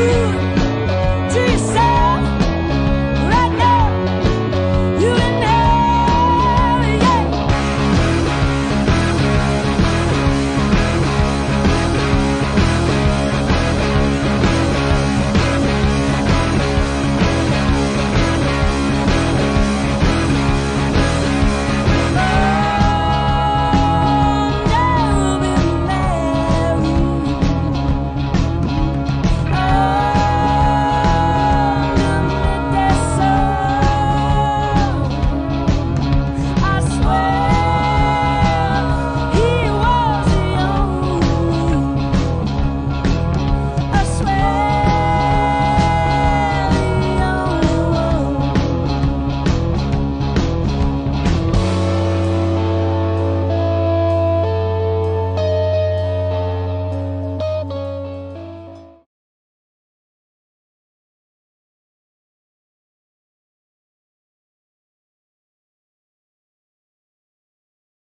you